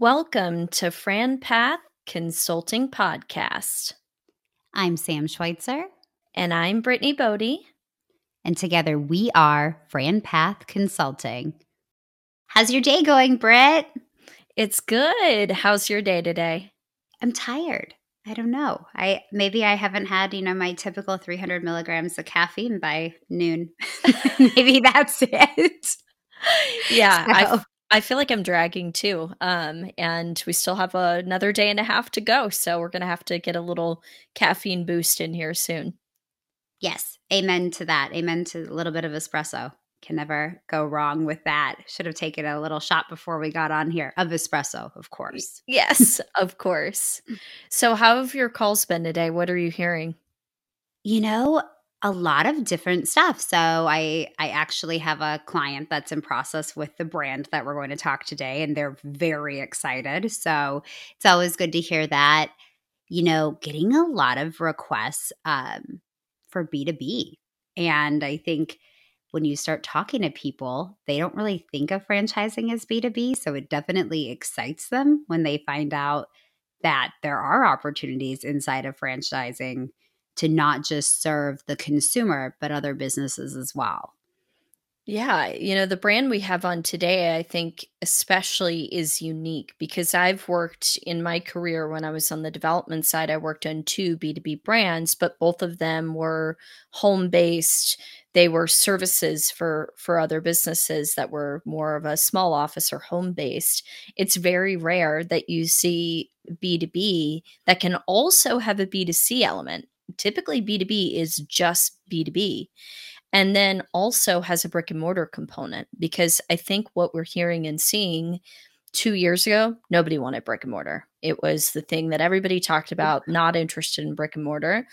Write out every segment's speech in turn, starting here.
Welcome to Fran Path Consulting Podcast. I'm Sam Schweitzer. And I'm Brittany Bodie. And together we are Fran Path Consulting. How's your day going, Britt? It's good. How's your day today? I'm tired. I don't know. I maybe I haven't had, you know, my typical 300 milligrams of caffeine by noon. maybe that's it. Yeah, so. I feel like I'm dragging too. Um, and we still have a, another day and a half to go. So we're going to have to get a little caffeine boost in here soon. Yes. Amen to that. Amen to a little bit of espresso. Can never go wrong with that. Should have taken a little shot before we got on here of espresso, of course. Yes, of course. So, how have your calls been today? What are you hearing? You know, a lot of different stuff. So I I actually have a client that's in process with the brand that we're going to talk today and they're very excited. So it's always good to hear that. You know, getting a lot of requests um, for B2B. And I think when you start talking to people, they don't really think of franchising as B2B. So it definitely excites them when they find out that there are opportunities inside of franchising to not just serve the consumer, but other businesses as well. Yeah, you know, the brand we have on today, I think especially is unique because I've worked in my career when I was on the development side, I worked on two B2B brands, but both of them were home based. They were services for for other businesses that were more of a small office or home based. It's very rare that you see B2B that can also have a B2C element typically B2B is just B2B. And then also has a brick and mortar component because I think what we're hearing and seeing two years ago, nobody wanted brick and mortar. It was the thing that everybody talked about, not interested in brick and mortar.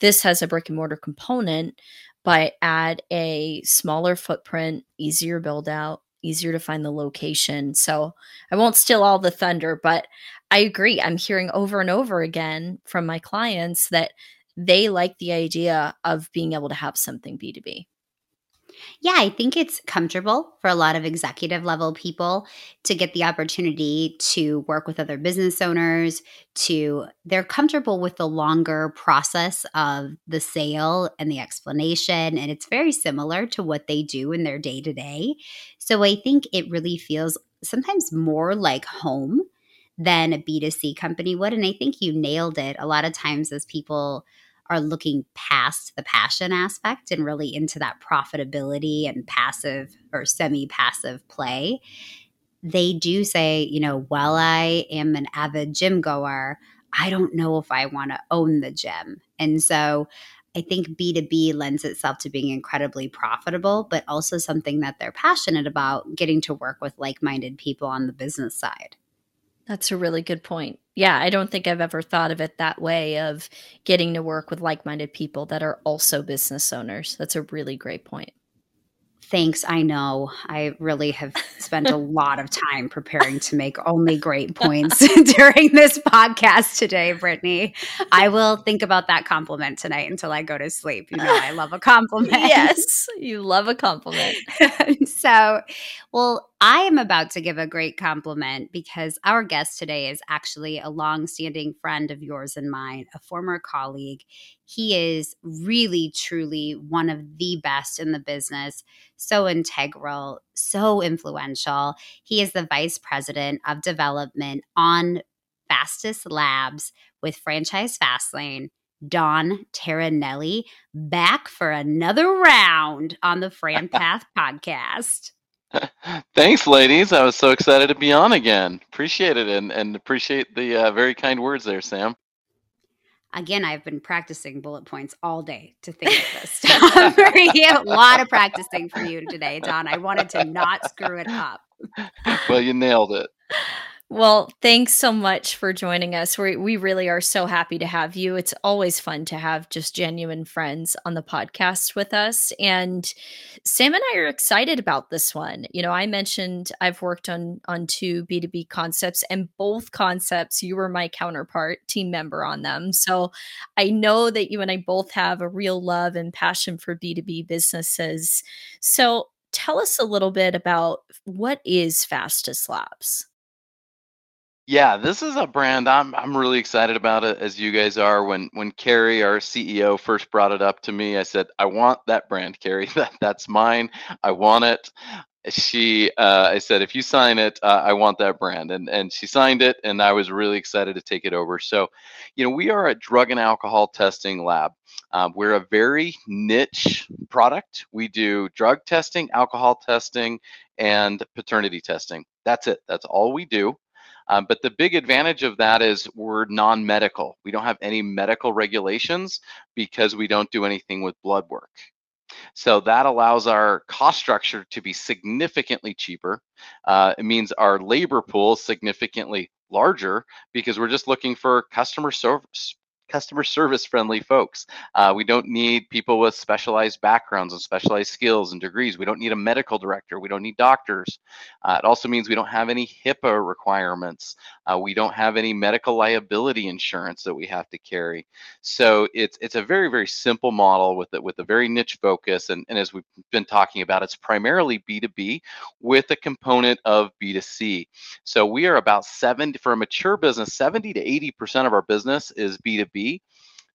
This has a brick and mortar component, but at a smaller footprint, easier build out, easier to find the location. So I won't steal all the thunder, but I agree. I'm hearing over and over again from my clients that they like the idea of being able to have something B2B. Yeah, I think it's comfortable for a lot of executive level people to get the opportunity to work with other business owners, to they're comfortable with the longer process of the sale and the explanation and it's very similar to what they do in their day-to-day. So I think it really feels sometimes more like home than a B2C company would and I think you nailed it. A lot of times as people are looking past the passion aspect and really into that profitability and passive or semi passive play, they do say, you know, while I am an avid gym goer, I don't know if I want to own the gym. And so I think B2B lends itself to being incredibly profitable, but also something that they're passionate about getting to work with like minded people on the business side. That's a really good point. Yeah, I don't think I've ever thought of it that way of getting to work with like minded people that are also business owners. That's a really great point. Thanks. I know. I really have spent a lot of time preparing to make only great points during this podcast today, Brittany. I will think about that compliment tonight until I go to sleep. You know, I love a compliment. yes, you love a compliment. so, well, I am about to give a great compliment because our guest today is actually a long-standing friend of yours and mine, a former colleague. He is really, truly one of the best in the business, so integral, so influential. He is the vice president of development on Fastest Labs with Franchise Fastlane. Don Terranelli back for another round on the Fran Path podcast. Thanks, ladies. I was so excited to be on again. Appreciate it and, and appreciate the uh, very kind words there, Sam. Again, I've been practicing bullet points all day to think of this. a lot of practicing for you today, Don. I wanted to not screw it up. Well, you nailed it. Well, thanks so much for joining us. We we really are so happy to have you. It's always fun to have just genuine friends on the podcast with us. And Sam and I are excited about this one. You know, I mentioned I've worked on on two B2B concepts and both concepts you were my counterpart, team member on them. So I know that you and I both have a real love and passion for B2B businesses. So tell us a little bit about what is Fastest Labs. Yeah, this is a brand I'm I'm really excited about it as you guys are. When when Carrie, our CEO, first brought it up to me, I said, I want that brand, Carrie. That that's mine. I want it. She uh, I said, if you sign it, uh, I want that brand. And and she signed it and I was really excited to take it over. So, you know, we are a drug and alcohol testing lab. Um, we're a very niche product. We do drug testing, alcohol testing, and paternity testing. That's it. That's all we do. Um, but the big advantage of that is we're non medical. We don't have any medical regulations because we don't do anything with blood work. So that allows our cost structure to be significantly cheaper. Uh, it means our labor pool is significantly larger because we're just looking for customer service customer service friendly folks. Uh, we don't need people with specialized backgrounds and specialized skills and degrees. We don't need a medical director. We don't need doctors. Uh, it also means we don't have any HIPAA requirements. Uh, we don't have any medical liability insurance that we have to carry. So it's it's a very very simple model with it with a very niche focus. And, and as we've been talking about, it's primarily B2B with a component of B2C. So we are about 70 for a mature business, 70 to 80 percent of our business is B2B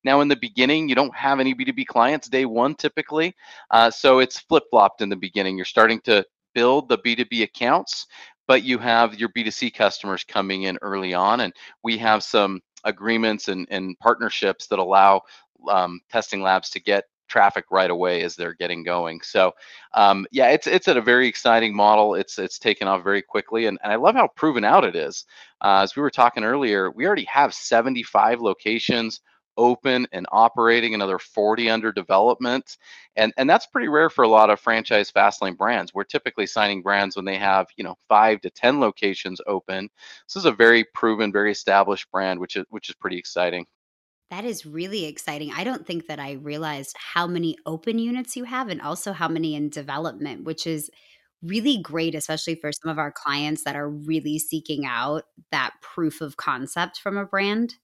now, in the beginning, you don't have any B2B clients day one typically. Uh, so it's flip flopped in the beginning. You're starting to build the B2B accounts, but you have your B2C customers coming in early on. And we have some agreements and, and partnerships that allow um, testing labs to get traffic right away as they're getting going. So um, yeah, it's it's at a very exciting model. It's it's taken off very quickly, and, and I love how proven out it is. Uh, as we were talking earlier, we already have 75 locations open and operating, another 40 under development, and and that's pretty rare for a lot of franchise fastlane brands. We're typically signing brands when they have you know five to 10 locations open. This is a very proven, very established brand, which is which is pretty exciting. That is really exciting. I don't think that I realized how many open units you have and also how many in development, which is really great, especially for some of our clients that are really seeking out that proof of concept from a brand.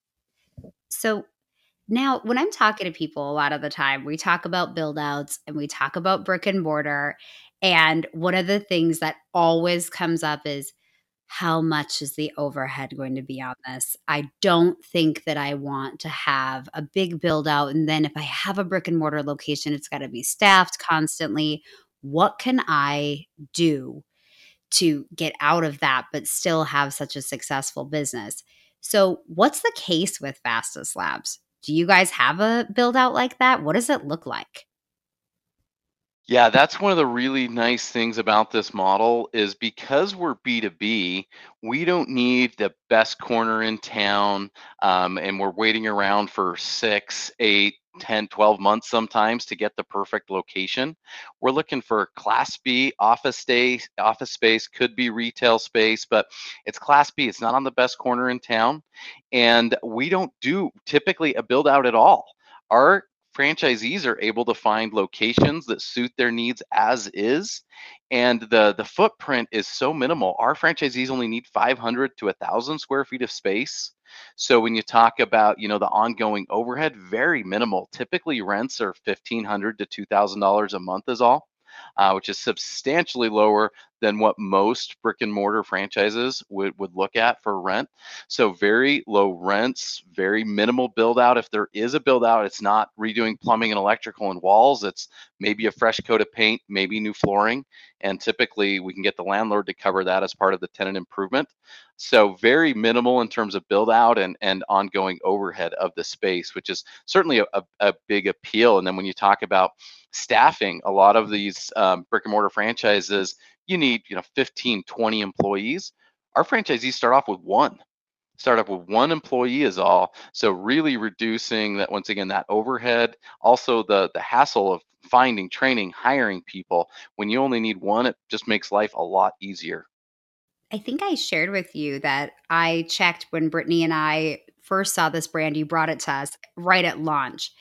So, now when I'm talking to people a lot of the time, we talk about build outs and we talk about brick and mortar. And one of the things that always comes up is how much is the overhead going to be on this? I don't think that I want to have a big build out. And then if I have a brick and mortar location, it's got to be staffed constantly. What can I do to get out of that, but still have such a successful business? So, what's the case with Fastest Labs? Do you guys have a build out like that? What does it look like? Yeah, that's one of the really nice things about this model is because we're B2B, we don't need the best corner in town um, and we're waiting around for six, eight, 10, 12 months sometimes to get the perfect location. We're looking for class B office space, office space could be retail space, but it's class B. It's not on the best corner in town. And we don't do typically a build out at all. Our franchisees are able to find locations that suit their needs as is and the the footprint is so minimal. Our franchisees only need 500 to 1000 square feet of space. So when you talk about you know the ongoing overhead very minimal. Typically rents are 1500 to 2000 dollars a month is all uh, which is substantially lower than what most brick and mortar franchises would, would look at for rent. So very low rents, very minimal build out. If there is a build out, it's not redoing plumbing and electrical and walls. It's maybe a fresh coat of paint, maybe new flooring. And typically we can get the landlord to cover that as part of the tenant improvement. So very minimal in terms of build out and, and ongoing overhead of the space, which is certainly a, a, big appeal. And then when you talk about staffing, a lot of these um, brick and mortar franchises you need you know 15 20 employees. Our franchisees start off with one start up with one employee is all. So really reducing that once again that overhead. Also the the hassle of finding training hiring people. When you only need one it just makes life a lot easier. I think i shared with you that i checked when brittany and i first saw this brand you brought it to us right at launch.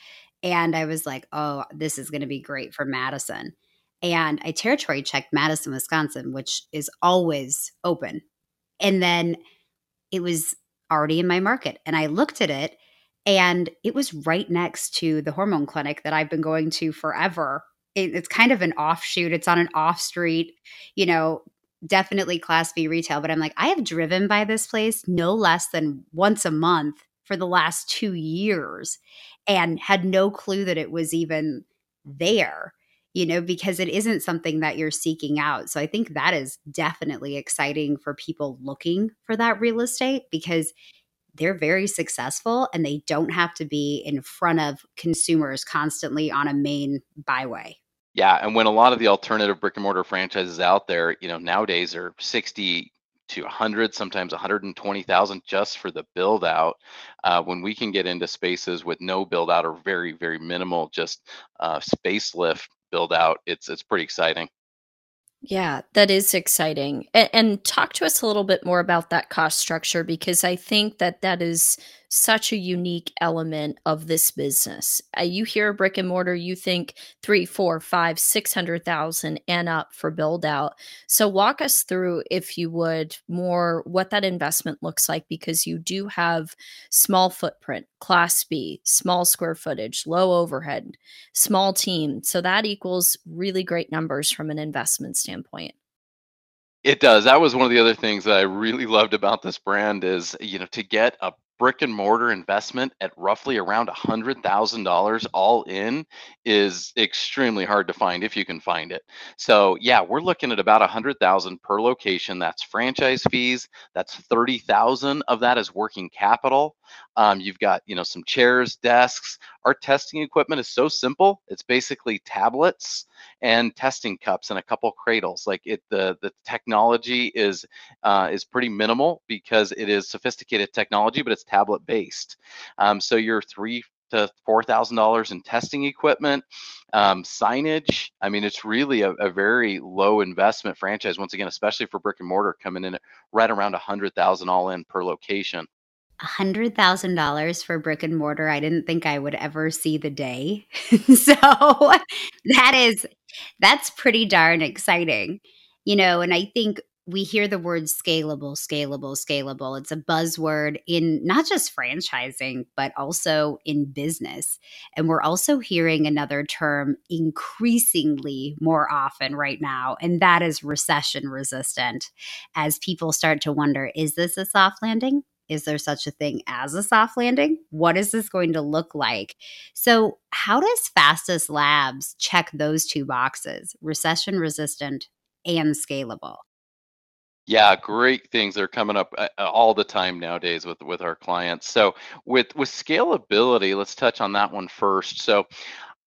And i was like oh this is going to be great for madison and I territory checked Madison, Wisconsin, which is always open. And then it was already in my market. And I looked at it and it was right next to the hormone clinic that I've been going to forever. It, it's kind of an offshoot, it's on an off street, you know, definitely class B retail, but I'm like, I have driven by this place no less than once a month for the last two years and had no clue that it was even there, you know, because it isn't something that you're seeking out. So I think that is definitely exciting for people looking for that real estate because they're very successful and they don't have to be in front of consumers constantly on a main byway. Yeah, and when a lot of the alternative brick and mortar franchises out there, you know, nowadays are 60 to 100, sometimes 120,000 just for the build out. Uh, when we can get into spaces with no build out or very, very minimal, just uh, space lift build out, it's it's pretty exciting. Yeah, that is exciting. And, and talk to us a little bit more about that cost structure because I think that that is such a unique element of this business. Uh, you hear a brick and mortar, you think three, four, five, six hundred thousand and up for build out. So walk us through, if you would, more what that investment looks like because you do have small footprint, class B, small square footage, low overhead, small team. So that equals really great numbers from an investment standpoint. It does. That was one of the other things that I really loved about this brand is, you know, to get a brick and mortar investment at roughly around $100,000 all in is extremely hard to find if you can find it. So, yeah, we're looking at about 100,000 per location. That's franchise fees. That's 30,000 of that is working capital. Um, you've got, you know, some chairs, desks. Our testing equipment is so simple. It's basically tablets and testing cups and a couple cradles. Like it, the the technology is uh, is pretty minimal because it is sophisticated technology, but it's tablet based. Um, so you're three to four thousand dollars in testing equipment, um, signage. I mean, it's really a, a, very low investment franchise. Once again, especially for brick and mortar, coming in right around a hundred thousand all in per location. $100,000 for brick and mortar. I didn't think I would ever see the day. so that is that's pretty darn exciting. You know, and I think we hear the word scalable, scalable, scalable. It's a buzzword in not just franchising, but also in business. And we're also hearing another term increasingly more often right now, and that is recession resistant. As people start to wonder, is this a soft landing? Is there such a thing as a soft landing? What is this going to look like? So, how does Fastest Labs check those two boxes, recession resistant and scalable? Yeah, great things are coming up uh, uh, all the time nowadays with with our clients. So with with scalability, let's touch on that one first. So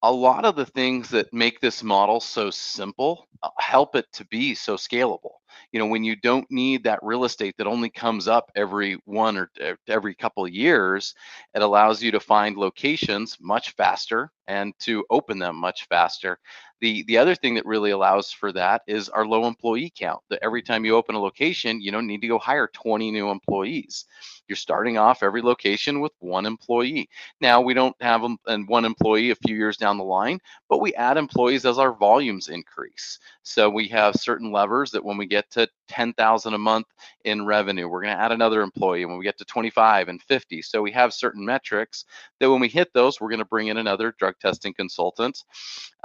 a lot of the things that make this model so simple uh, help it to be so scalable you know when you don't need that real estate that only comes up every one or uh, every couple of years it allows you to find locations much faster and to open them much faster the the other thing that really allows for that is our low employee count that every time you open a location you don't need to go hire 20 new employees you're starting off every location with one employee. Now we don't have them and one employee a few years down the line, but we add employees as our volumes increase. So we have certain levers that when we get to 10,000 a month in revenue, we're going to add another employee. And when we get to 25 and 50, so we have certain metrics that when we hit those, we're going to bring in another drug testing consultant.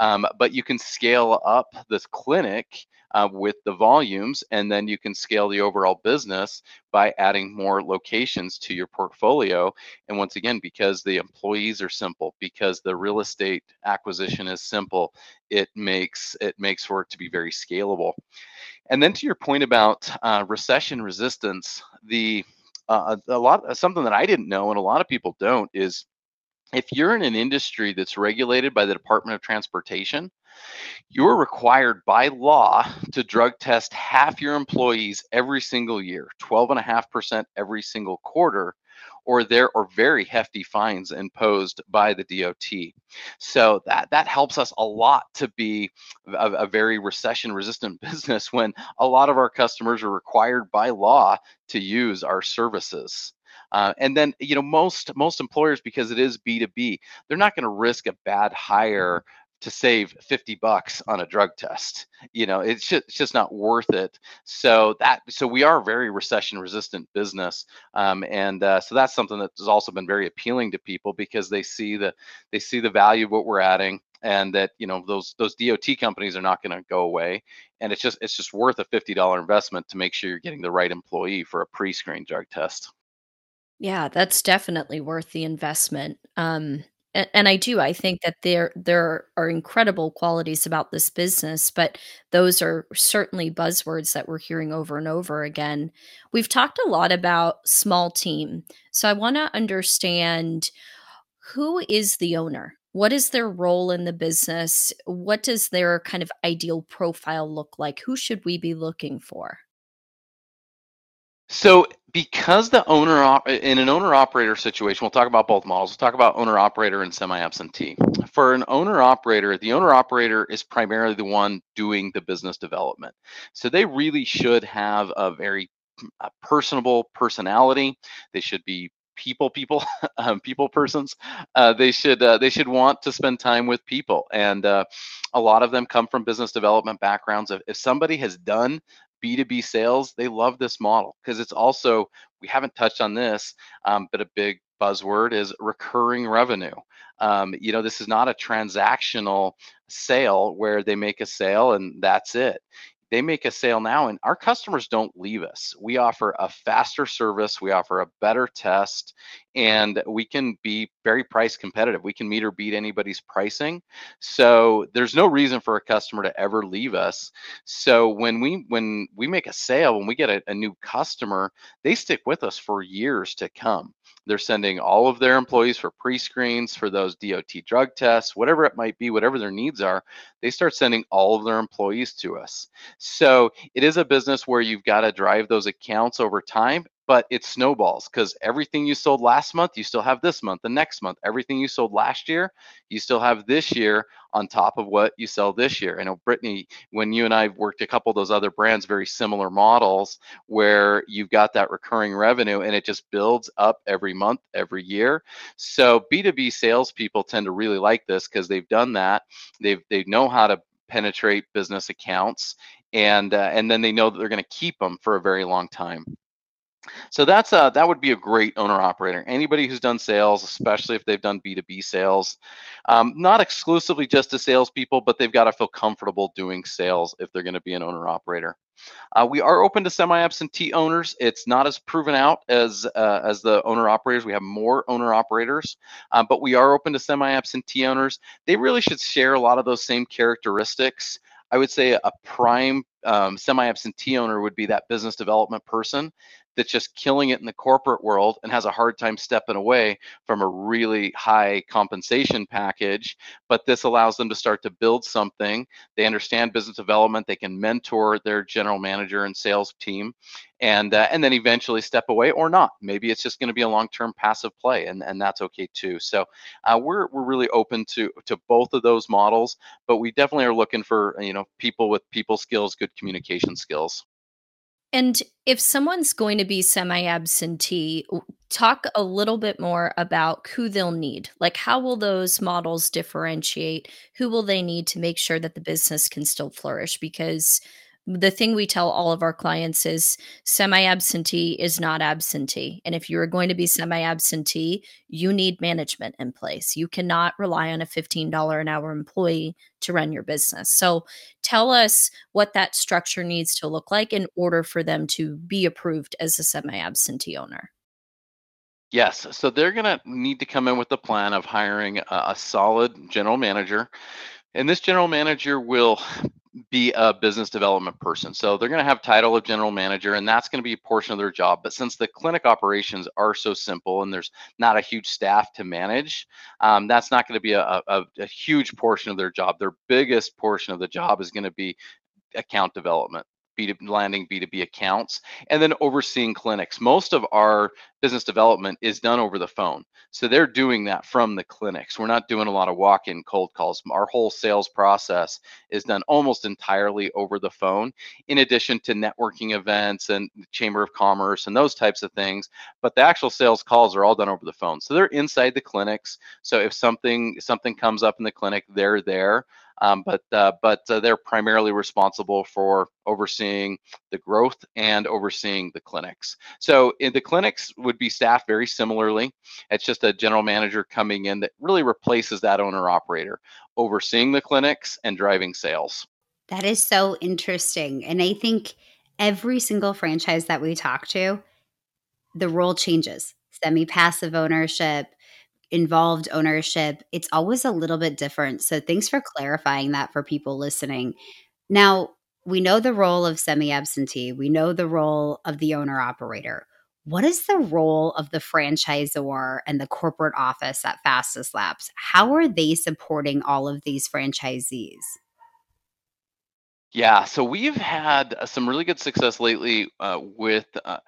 Um, but you can scale up this clinic uh, with the volumes, and then you can scale the overall business by adding more locations to your portfolio. And once again, because the employees are simple, because the real estate acquisition is simple, it makes it makes for it to be very scalable. And then to your point about uh, recession resistance, the uh, a lot something that I didn't know and a lot of people don't is if you're in an industry that's regulated by the Department of Transportation, you're required by law to drug test half your employees every single year, 12.5% every single quarter, or there are very hefty fines imposed by the DOT. So that that helps us a lot to be a, a very recession resistant business when a lot of our customers are required by law to use our services. Uh, and then, you know, most most employers, because it is B2B, they're not going to risk a bad hire to save 50 bucks on a drug test. You know, it's just, it's just not worth it. So that so we are a very recession resistant business, um, and uh, so that's something that has also been very appealing to people because they see the they see the value of what we're adding and that you know those those DOT companies are not going to go away and it's just it's just worth a $50 investment to make sure you're getting the right employee for a pre-screen drug test. Yeah, that's definitely worth the investment. Um, and, and I do. I think that there there are incredible qualities about this business, but those are certainly buzzwords that we're hearing over and over again. We've talked a lot about small team, so I want to understand who is the owner. What is their role in the business? What does their kind of ideal profile look like? Who should we be looking for? So, because the owner op- in an owner operator situation, we'll talk about both models. We'll talk about owner operator and semi absentee. For an owner operator, the owner operator is primarily the one doing the business development. So, they really should have a very a personable personality. They should be people people um, people persons uh, they should uh, they should want to spend time with people and uh, a lot of them come from business development backgrounds if, if somebody has done B2B sales, they love this model because it's also, we haven't touched on this, um, but a big buzzword is recurring revenue. Um, you know, this is not a transactional sale where they make a sale and that's it they make a sale now and our customers don't leave us. We offer a faster service we offer a better test and we can be very price competitive. We can meet or beat anybody's pricing. So there's no reason for a customer to ever leave us. So when we when we make a sale when we get a, a new customer they stick with us for years to come they're sending all of their employees for pre-screens for those DOT drug tests, whatever it might be, whatever their needs are. They start sending all of their employees to us. So it is a business where you've got to drive those accounts over time but it snowballs because everything you sold last month, you still have this month, the next month. Everything you sold last year, you still have this year on top of what you sell this year. I know, Brittany, when you and I worked a couple of those other brands, very similar models where you've got that recurring revenue and it just builds up every month, every year. So B2B salespeople tend to really like this because they've done that. They've they know how to penetrate business accounts and uh, and then they know that they're going to keep them for a very long time. So that's uh that would be a great owner operator. Anybody who's done sales, especially if they've done B2B sales, um, not exclusively just to salespeople, but they've got to feel comfortable doing sales if they're going to be an owner operator. Uh, we are open to semi-absentee owners. It's not as proven out as uh, as the owner operators. We have more owner operators, uh, but we are open to semi-absentee owners. They really should share a lot of those same characteristics. I would say a prime um, semi-absentee owner would be that business development person that's just killing it in the corporate world and has a hard time stepping away from a really high compensation package. But this allows them to start to build something. They understand business development. They can mentor their general manager and sales team, and uh, and then eventually step away or not. Maybe it's just going to be a long-term passive play, and, and that's okay too. So uh, we're we're really open to to both of those models, but we definitely are looking for you know people with people skills, good communication skills. And if someone's going to be semi absentee, talk a little bit more about who they'll need. Like, how will those models differentiate? Who will they need to make sure that the business can still flourish? Because the thing we tell all of our clients is semi absentee is not absentee. And if you're going to be semi absentee, you need management in place. You cannot rely on a $15 an hour employee to run your business. So tell us what that structure needs to look like in order for them to be approved as a semi absentee owner. Yes, so they're going to need to come in with a plan of hiring a, a solid general manager. And this general manager will be a business development person. So they're going to have title of general manager and that's going to be a portion of their job. But since the clinic operations are so simple and there's not a huge staff to manage, um, that's not going to be a, a, a huge portion of their job. Their biggest portion of the job is going to be account development B2, landing B2B accounts, and then overseeing clinics. Most of our business development is done over the phone. So they're doing that from the clinics. We're not doing a lot of walk in cold calls. Our whole sales process is done almost entirely over the phone, in addition to networking events and Chamber of Commerce and those types of things. But the actual sales calls are all done over the phone. So they're inside the clinics. So if something something comes up in the clinic, they're there. Um, but uh, but uh, they're primarily responsible for overseeing the growth and overseeing the clinics. So in the clinics would be staffed very similarly. It's just a general manager coming in that really replaces that owner operator, overseeing the clinics and driving sales. That is so interesting, and I think every single franchise that we talk to, the role changes. Semi passive ownership, involved ownership, it's always a little bit different. So thanks for clarifying that for people listening. Now, we know the role of semi absentee, we know the role of the owner operator. What is the role of the franchisor and the corporate office at Fastest Labs? How are they supporting all of these franchisees? Yeah, so we've had uh, some really good success lately uh, with uh,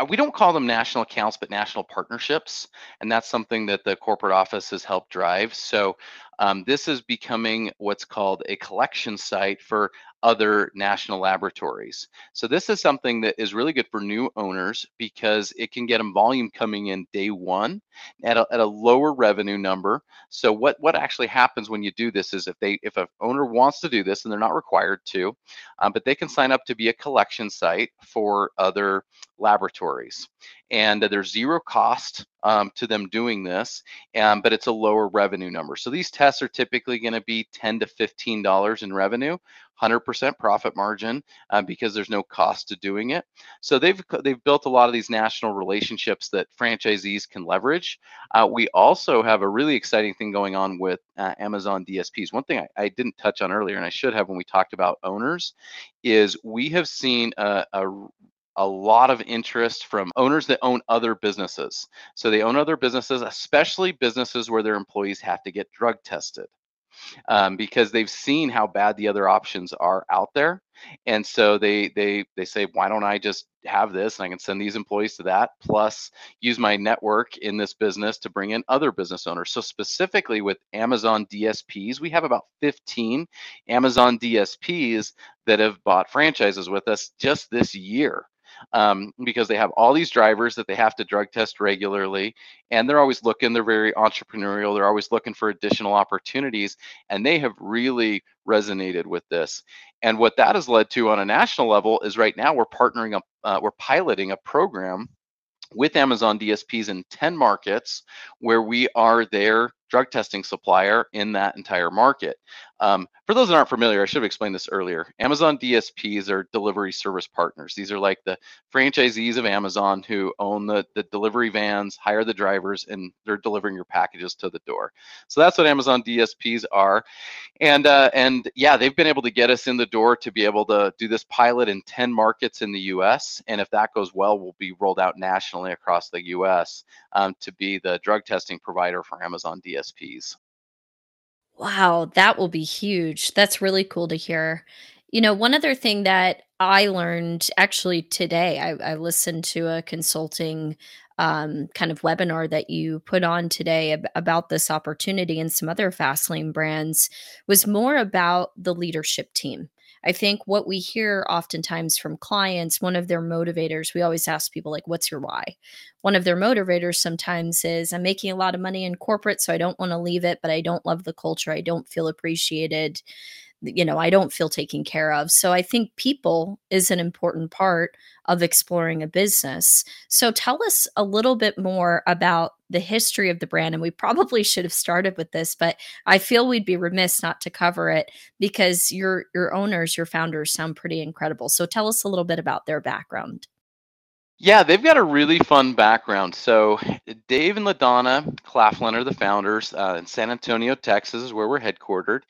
Uh, we don't call them national accounts, but national partnerships. And that's something that the corporate office has helped drive. So um, this is becoming what's called a collection site for other national laboratories. So this is something that is really good for new owners because it can get them volume coming in day one at a, at a lower revenue number. So what what actually happens when you do this is if they if an owner wants to do this and they're not required to, um, but they can sign up to be a collection site for other laboratories and there's zero cost um, to them doing this, um, but it's a lower revenue number. So these tests are typically going to be 10 to 15 dollars in revenue, 100% profit margin uh, because there's no cost to doing it. So they've they've built a lot of these national relationships that franchisees can leverage. Uh, we also have a really exciting thing going on with uh, Amazon DSPs. One thing I, I, didn't touch on earlier, and I should have when we talked about owners, is we have seen a, a a lot of interest from owners that own other businesses. So they own other businesses, especially businesses where their employees have to get drug tested. Um, because they've seen how bad the other options are out there, and so they they they say, why don't I just have this and I can send these employees to that, plus use my network in this business to bring in other business owners. So specifically with Amazon DSPs, we have about 15 Amazon DSPs that have bought franchises with us just this year um, because they have all these drivers that they have to drug test regularly and they're always looking they're very entrepreneurial they're always looking for additional opportunities and they have really resonated with this and what that has led to on a national level is right now we're partnering up uh, we're piloting a program with Amazon DSPs in 10 markets where we are their drug testing supplier in that entire market. Um, for those that aren't familiar, I should have explained this earlier. Amazon DSPs are delivery service partners. These are like the franchisees of Amazon who own the, the delivery vans, hire the drivers, and they're delivering your packages to the door. So that's what Amazon DSPs are. And uh, and yeah, they've been able to get us in the door to be able to do this pilot in 10 markets in the US. And if that goes well, we'll be rolled out nationally across the US um, to be the drug testing provider for Amazon DSPs. Wow, that will be huge. That's really cool to hear. You know, one other thing that I learned actually today, I, I listened to a consulting um, kind of webinar that you put on today ab- about this opportunity and some other Fastlane brands was more about the leadership team. I think what we hear oftentimes from clients, one of their motivators, we always ask people, like, what's your why? One of their motivators sometimes is, I'm making a lot of money in corporate, so I don't want to leave it, but I don't love the culture. I don't feel appreciated you know, I don't feel taken care of. So I think people is an important part of exploring a business. So tell us a little bit more about the history of the brand. And we probably should have started with this, but I feel we'd be remiss not to cover it because your your owners, your founders sound pretty incredible. So tell us a little bit about their background. Yeah, they've got a really fun background. So, Dave and LaDonna Claflin are the founders uh, in San Antonio, Texas, is where we're headquartered,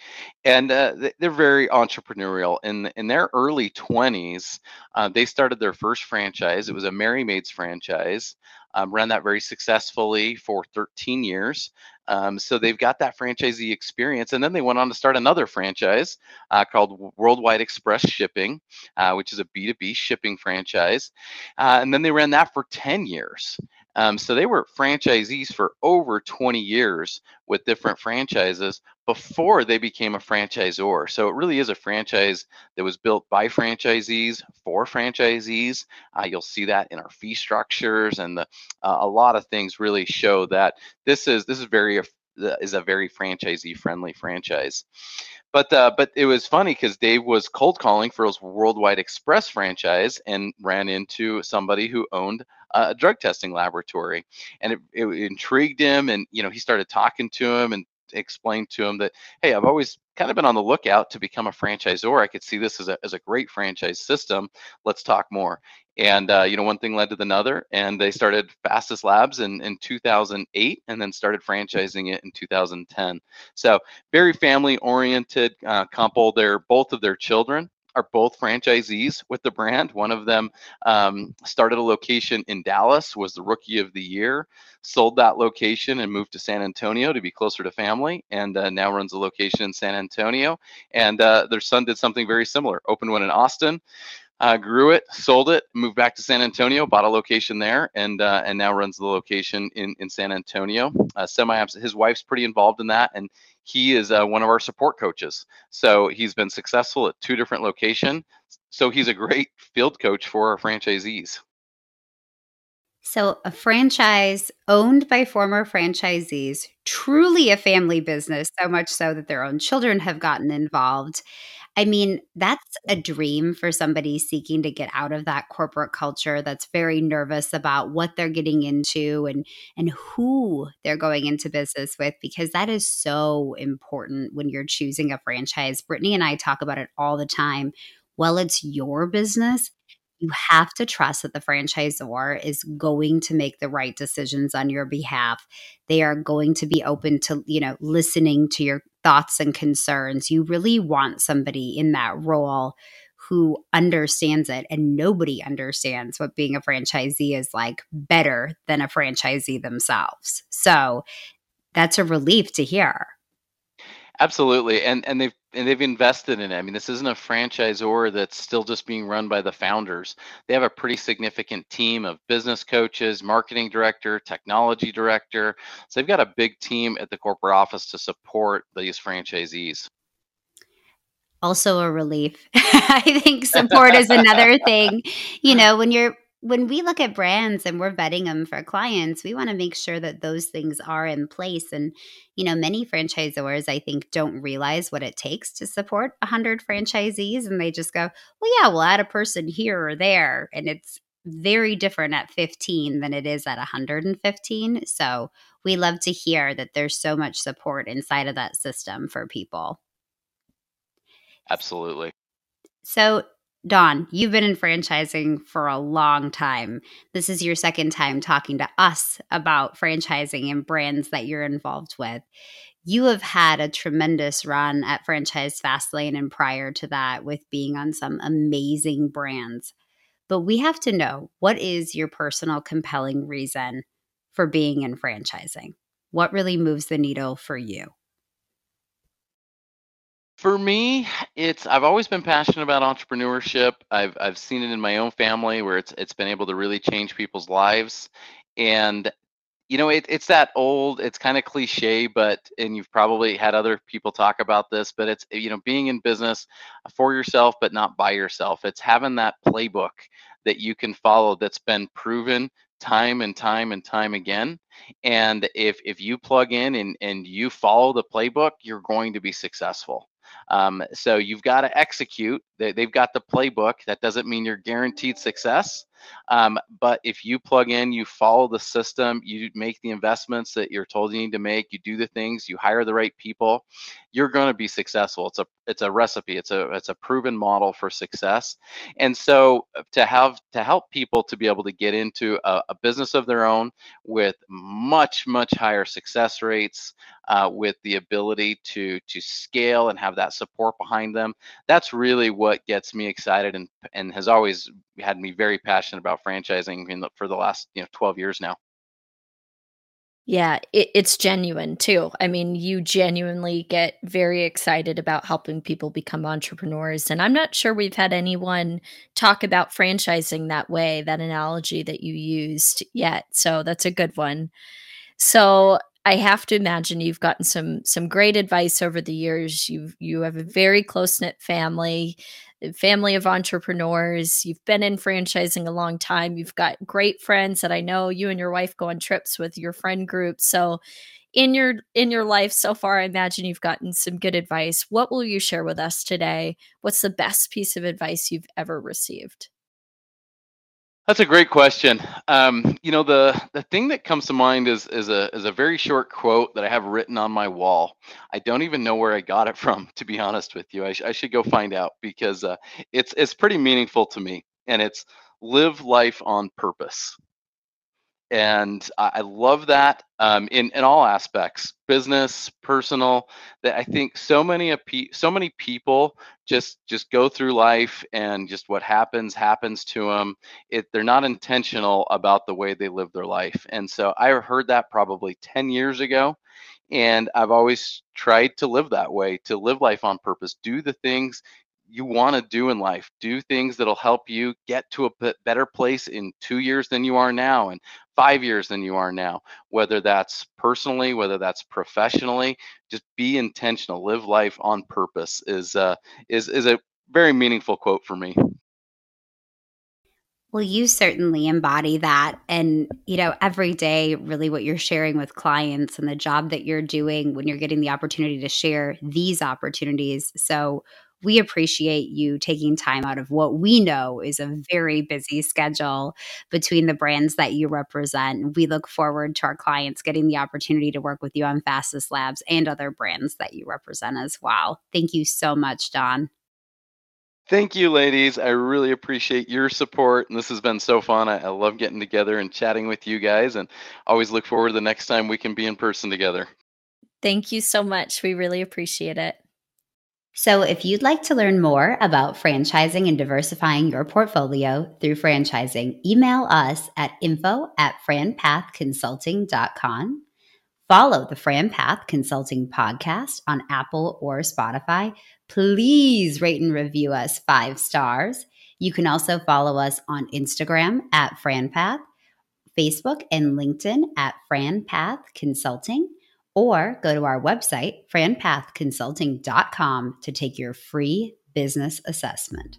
and uh, they're very entrepreneurial. In in their early 20s, uh, they started their first franchise. It was a Merry Maids franchise. Um, ran that very successfully for 13 years. Um, so they've got that franchisee experience. And then they went on to start another franchise uh, called Worldwide Express Shipping, uh, which is a B2B shipping franchise. Uh, and then they ran that for 10 years. Um, so they were franchisees for over 20 years with different franchises before they became a franchisor. So it really is a franchise that was built by franchisees for franchisees. Uh, you'll see that in our fee structures, and the, uh, a lot of things really show that this is this is very is a very franchisee friendly franchise. But uh, but it was funny because Dave was cold calling for his Worldwide Express franchise and ran into somebody who owned a drug testing laboratory, and it, it intrigued him. And you know he started talking to him and explained to him that hey, I've always kind of been on the lookout to become a franchisor. I could see this as a as a great franchise system. Let's talk more. And uh, you know, one thing led to another, and they started Fastest Labs in, in 2008, and then started franchising it in 2010. So very family oriented uh, couple. They're both of their children are both franchisees with the brand. One of them um, started a location in Dallas, was the rookie of the year, sold that location and moved to San Antonio to be closer to family, and uh, now runs a location in San Antonio. And uh, their son did something very similar, opened one in Austin. Uh, grew it, sold it, moved back to San Antonio, bought a location there, and uh, and now runs the location in in San Antonio. Uh, semi, his wife's pretty involved in that, and he is uh, one of our support coaches. So he's been successful at two different locations. So he's a great field coach for our franchisees. So, a franchise owned by former franchisees, truly a family business, so much so that their own children have gotten involved. I mean, that's a dream for somebody seeking to get out of that corporate culture that's very nervous about what they're getting into and and who they're going into business with because that is so important when you're choosing a franchise. Brittany and I talk about it all the time. Well, it's your business you have to trust that the franchisor is going to make the right decisions on your behalf. They are going to be open to, you know, listening to your thoughts and concerns. You really want somebody in that role who understands it and nobody understands what being a franchisee is like better than a franchisee themselves. So that's a relief to hear. Absolutely, and and they've and they've invested in it. I mean, this isn't a franchisor that's still just being run by the founders. They have a pretty significant team of business coaches, marketing director, technology director. So they've got a big team at the corporate office to support these franchisees. Also a relief. I think support is another thing. You know, when you're when we look at brands and we're vetting them for clients, we want to make sure that those things are in place. And, you know, many franchisors, I think, don't realize what it takes to support 100 franchisees. And they just go, well, yeah, we'll add a person here or there. And it's very different at 15 than it is at 115. So we love to hear that there's so much support inside of that system for people. Absolutely. So Don, you've been in franchising for a long time. This is your second time talking to us about franchising and brands that you're involved with. You have had a tremendous run at Franchise Fastlane and prior to that with being on some amazing brands. But we have to know what is your personal compelling reason for being in franchising? What really moves the needle for you? For me, it's I've always been passionate about entrepreneurship. I've I've seen it in my own family where it's it's been able to really change people's lives. And you know, it, it's that old, it's kind of cliche, but and you've probably had other people talk about this, but it's you know, being in business for yourself but not by yourself. It's having that playbook that you can follow that's been proven time and time and time again and if if you plug in and and you follow the playbook you're going to be successful um, so you've got to execute. They, have got the playbook. That doesn't mean you're guaranteed success. Um, but if you plug in, you follow the system, you make the investments that you're told you need to make, you do the things, you hire the right people, you're going to be successful. It's a it's a recipe. It's a it's a proven model for success. And so uh, to have to help people to be able to get into a, a business of their own with much much higher success rates, uh, with the ability to to scale and have that support behind them, that's really what gets me excited and and has always had me very passionate about franchising in the, for the last you know 12 years now. Yeah, it, it's genuine too. I mean, you genuinely get very excited about helping people become entrepreneurs. And I'm not sure we've had anyone talk about franchising that way, that analogy that you used yet. So that's a good one. So I have to imagine you've gotten some some great advice over the years. You you have a very close knit family, family of entrepreneurs. You've been in franchising a long time. You've got great friends that I know you and your wife go on trips with your friend group. So in your in your life so far, I imagine you've gotten some good advice. What will you share with us today? What's the best piece of advice you've ever received? That's a great question. Um, you know, the the thing that comes to mind is is a is a very short quote that I have written on my wall. I don't even know where I got it from, to be honest with you. I, sh- I should go find out because uh, it's it's pretty meaningful to me, and it's live life on purpose and I, love that um, in in all aspects, business, personal. That I think so many so many people just just go through life and just what happens happens to them. It they're not intentional about the way they live their life, and so I heard that probably ten years ago, and I've always tried to live that way, to live life on purpose, do the things you want to do in life. Do things that'll help you get to a better place in two years than you are now, and five years than you are now. Whether that's personally, whether that's professionally, just be intentional. Live life on purpose is uh, is is a very meaningful quote for me. Well, you certainly embody that. And, you know, every day, really what you're sharing with clients and the job that you're doing when you're getting the opportunity to share these opportunities. So, we appreciate you taking time out of what we know is a very busy schedule between the brands that you represent. We look forward to our clients getting the opportunity to work with you on Fastest Labs and other brands that you represent as well. Thank you so much, Don. Thank you, ladies. I really appreciate your support. And this has been so fun. I, I, love getting together and chatting with you guys, and always look forward to the next time we can be in person together. Thank you so much. We really appreciate it. So, if you'd like to learn more about franchising and diversifying your portfolio through franchising, email us at info at franpathconsulting.com. Follow the FranPath Consulting podcast on Apple or Spotify. Please rate and review us five stars. You can also follow us on Instagram at FranPath, Facebook and LinkedIn at FranPath Consulting or go to our website, franpathconsulting.com, to take your free business assessment.